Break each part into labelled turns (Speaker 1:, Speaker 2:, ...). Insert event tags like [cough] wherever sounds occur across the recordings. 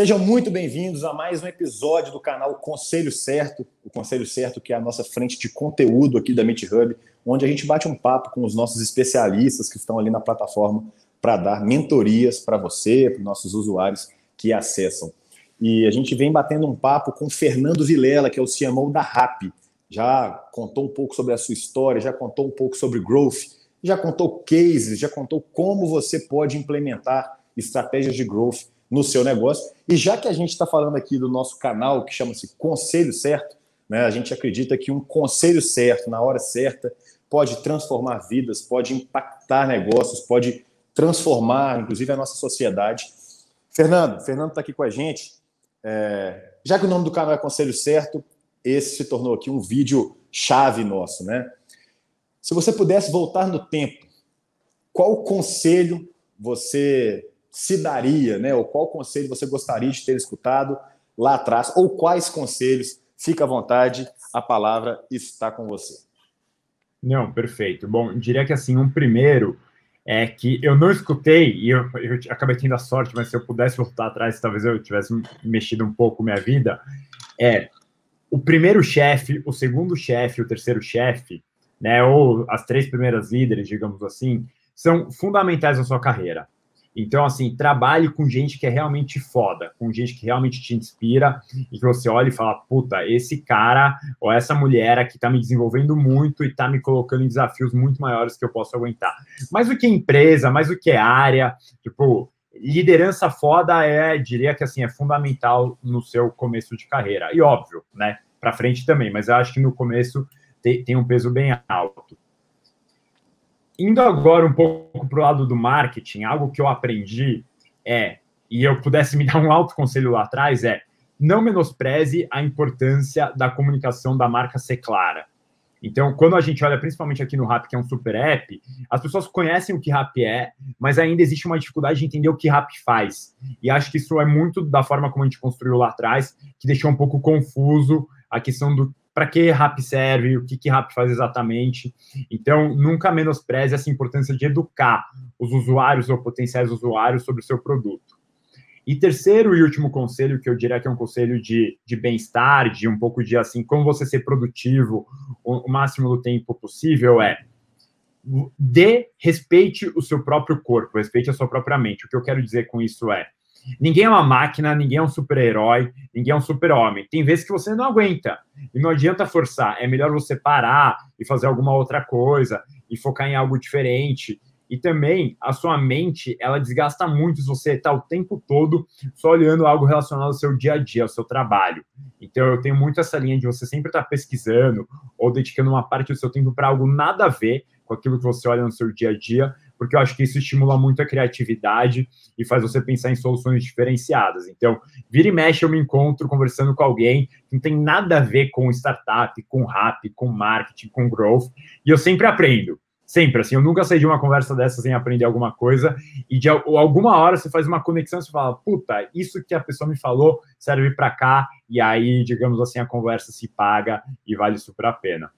Speaker 1: Sejam muito bem-vindos a mais um episódio do canal Conselho Certo, o Conselho Certo que é a nossa frente de conteúdo aqui da Meet Hub, onde a gente bate um papo com os nossos especialistas que estão ali na plataforma para dar mentorias para você, para os nossos usuários que acessam. E a gente vem batendo um papo com Fernando Vilela, que é o CMO da RAP. Já contou um pouco sobre a sua história, já contou um pouco sobre growth, já contou cases, já contou como você pode implementar estratégias de growth no seu negócio. E já que a gente está falando aqui do nosso canal, que chama-se Conselho Certo, né, a gente acredita que um conselho certo, na hora certa, pode transformar vidas, pode impactar negócios, pode transformar, inclusive, a nossa sociedade. Fernando, Fernando está aqui com a gente. É, já que o nome do canal é Conselho Certo, esse se tornou aqui um vídeo chave nosso, né? Se você pudesse voltar no tempo, qual conselho você se daria, né? Ou qual conselho você gostaria de ter escutado lá atrás? Ou quais conselhos? Fica à vontade, a palavra está com você.
Speaker 2: Não, perfeito. Bom, diria que assim, um primeiro é que eu não escutei, e eu, eu acabei tendo a sorte, mas se eu pudesse voltar atrás, talvez eu tivesse mexido um pouco minha vida, é o primeiro chefe, o segundo chefe, o terceiro chefe, né, ou as três primeiras líderes, digamos assim, são fundamentais na sua carreira. Então, assim, trabalhe com gente que é realmente foda, com gente que realmente te inspira e que você olha e fala: puta, esse cara ou essa mulher aqui tá me desenvolvendo muito e tá me colocando em desafios muito maiores que eu posso aguentar. Mais do que empresa, mais do que área, tipo, liderança foda é, diria que assim, é fundamental no seu começo de carreira. E óbvio, né, para frente também, mas eu acho que no começo tem, tem um peso bem alto. Indo agora um pouco para o lado do marketing, algo que eu aprendi é, e eu pudesse me [laughs] dar um alto conselho lá atrás, é não menospreze a importância da comunicação da marca ser clara. Então, quando a gente olha principalmente aqui no Rap, que é um super app, as pessoas conhecem o que Rap é, mas ainda existe uma dificuldade de entender o que Rap faz. E acho que isso é muito da forma como a gente construiu lá atrás, que deixou um pouco confuso a questão do para que RAP serve, o que, que RAP faz exatamente. Então, nunca menospreze essa importância de educar os usuários ou potenciais usuários sobre o seu produto. E terceiro e último conselho, que eu diria que é um conselho de, de bem-estar, de um pouco de assim, como você ser produtivo o, o máximo do tempo possível, é dê, respeite o seu próprio corpo, respeite a sua própria mente. O que eu quero dizer com isso é, Ninguém é uma máquina, ninguém é um super-herói, ninguém é um super-homem. Tem vezes que você não aguenta e não adianta forçar. É melhor você parar e fazer alguma outra coisa e focar em algo diferente. E também a sua mente, ela desgasta muito se você está o tempo todo só olhando algo relacionado ao seu dia a dia, ao seu trabalho. Então eu tenho muito essa linha de você sempre estar tá pesquisando ou dedicando uma parte do seu tempo para algo nada a ver com aquilo que você olha no seu dia a dia, porque eu acho que isso estimula muito a criatividade e faz você pensar em soluções diferenciadas. Então, vira e mexe, eu me encontro conversando com alguém que não tem nada a ver com startup, com rap, com marketing, com growth, e eu sempre aprendo. Sempre, assim, eu nunca saí de uma conversa dessa sem aprender alguma coisa, e de alguma hora você faz uma conexão e você fala, puta, isso que a pessoa me falou serve para cá, e aí, digamos assim, a conversa se paga e vale super a pena.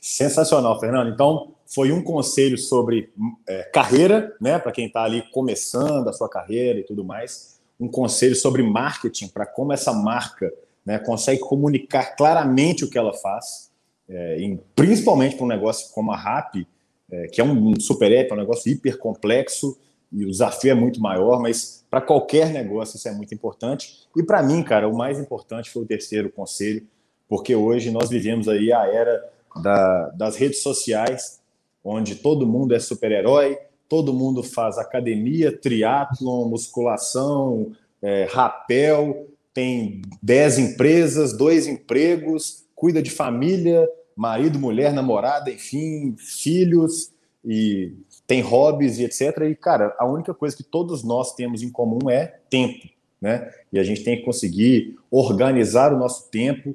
Speaker 1: Sensacional, Fernando. Então, foi um conselho sobre é, carreira, né, para quem está ali começando a sua carreira e tudo mais. Um conselho sobre marketing, para como essa marca né, consegue comunicar claramente o que ela faz, é, em, principalmente para um negócio como a RAP, é, que é um super app, é um negócio hiper complexo e o desafio é muito maior, mas para qualquer negócio isso é muito importante. E para mim, cara, o mais importante foi o terceiro conselho, porque hoje nós vivemos aí a era da, das redes sociais, onde todo mundo é super-herói, todo mundo faz academia, triatlon, musculação, é, rapel, tem 10 empresas, dois empregos, cuida de família, marido, mulher, namorada, enfim, filhos, e tem hobbies e etc. E, cara, a única coisa que todos nós temos em comum é tempo, né? E a gente tem que conseguir organizar o nosso tempo,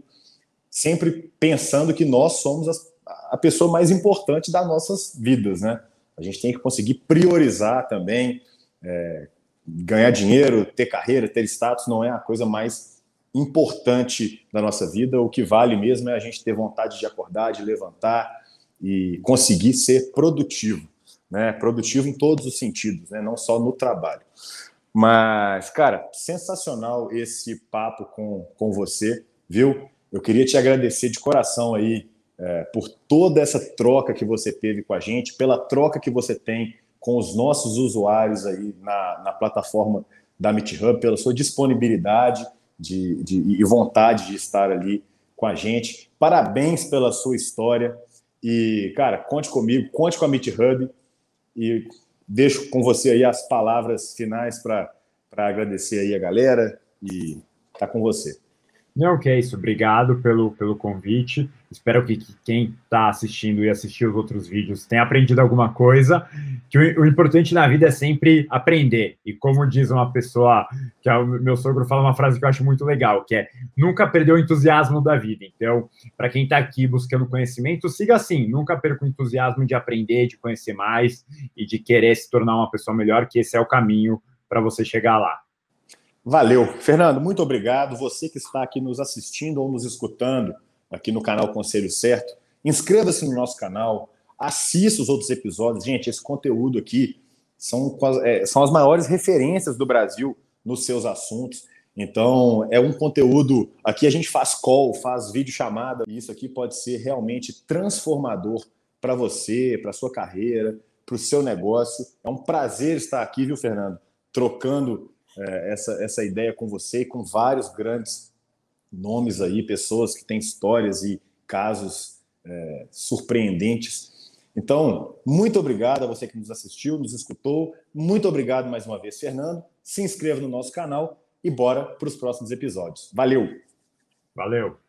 Speaker 1: sempre pensando que nós somos as, a pessoa mais importante das nossas vidas, né? A gente tem que conseguir priorizar também, é, ganhar dinheiro, ter carreira, ter status não é a coisa mais importante da nossa vida. O que vale mesmo é a gente ter vontade de acordar, de levantar e conseguir ser produtivo, né? Produtivo em todos os sentidos, né? Não só no trabalho. Mas, cara, sensacional esse papo com, com você, viu? Eu queria te agradecer de coração aí é, por toda essa troca que você teve com a gente, pela troca que você tem com os nossos usuários aí na, na plataforma da MeetHub, pela sua disponibilidade de, de, e vontade de estar ali com a gente. Parabéns pela sua história. E, cara, conte comigo, conte com a MeetHub e deixo com você aí as palavras finais para agradecer aí a galera e tá com você.
Speaker 2: Não, que é isso. Obrigado pelo, pelo convite. Espero que, que quem está assistindo e assistir os outros vídeos tenha aprendido alguma coisa. Que o, o, importante na vida é sempre aprender. E como diz uma pessoa, que é o meu sogro fala uma frase que eu acho muito legal, que é nunca perdeu o entusiasmo da vida. Então, para quem está aqui buscando conhecimento, siga assim. Nunca perca o entusiasmo de aprender, de conhecer mais e de querer se tornar uma pessoa melhor, que esse é o caminho para você chegar lá.
Speaker 1: Valeu. Fernando, muito obrigado. Você que está aqui nos assistindo ou nos escutando aqui no canal Conselho Certo, inscreva-se no nosso canal, assista os outros episódios. Gente, esse conteúdo aqui são, é, são as maiores referências do Brasil nos seus assuntos. Então, é um conteúdo. Aqui a gente faz call, faz vídeo chamada. E isso aqui pode ser realmente transformador para você, para sua carreira, para o seu negócio. É um prazer estar aqui, viu, Fernando? Trocando é, essa, essa ideia com você e com vários grandes nomes aí, pessoas que têm histórias e casos é, surpreendentes. Então, muito obrigado a você que nos assistiu, nos escutou. Muito obrigado mais uma vez, Fernando. Se inscreva no nosso canal e bora para os próximos episódios. Valeu!
Speaker 2: Valeu!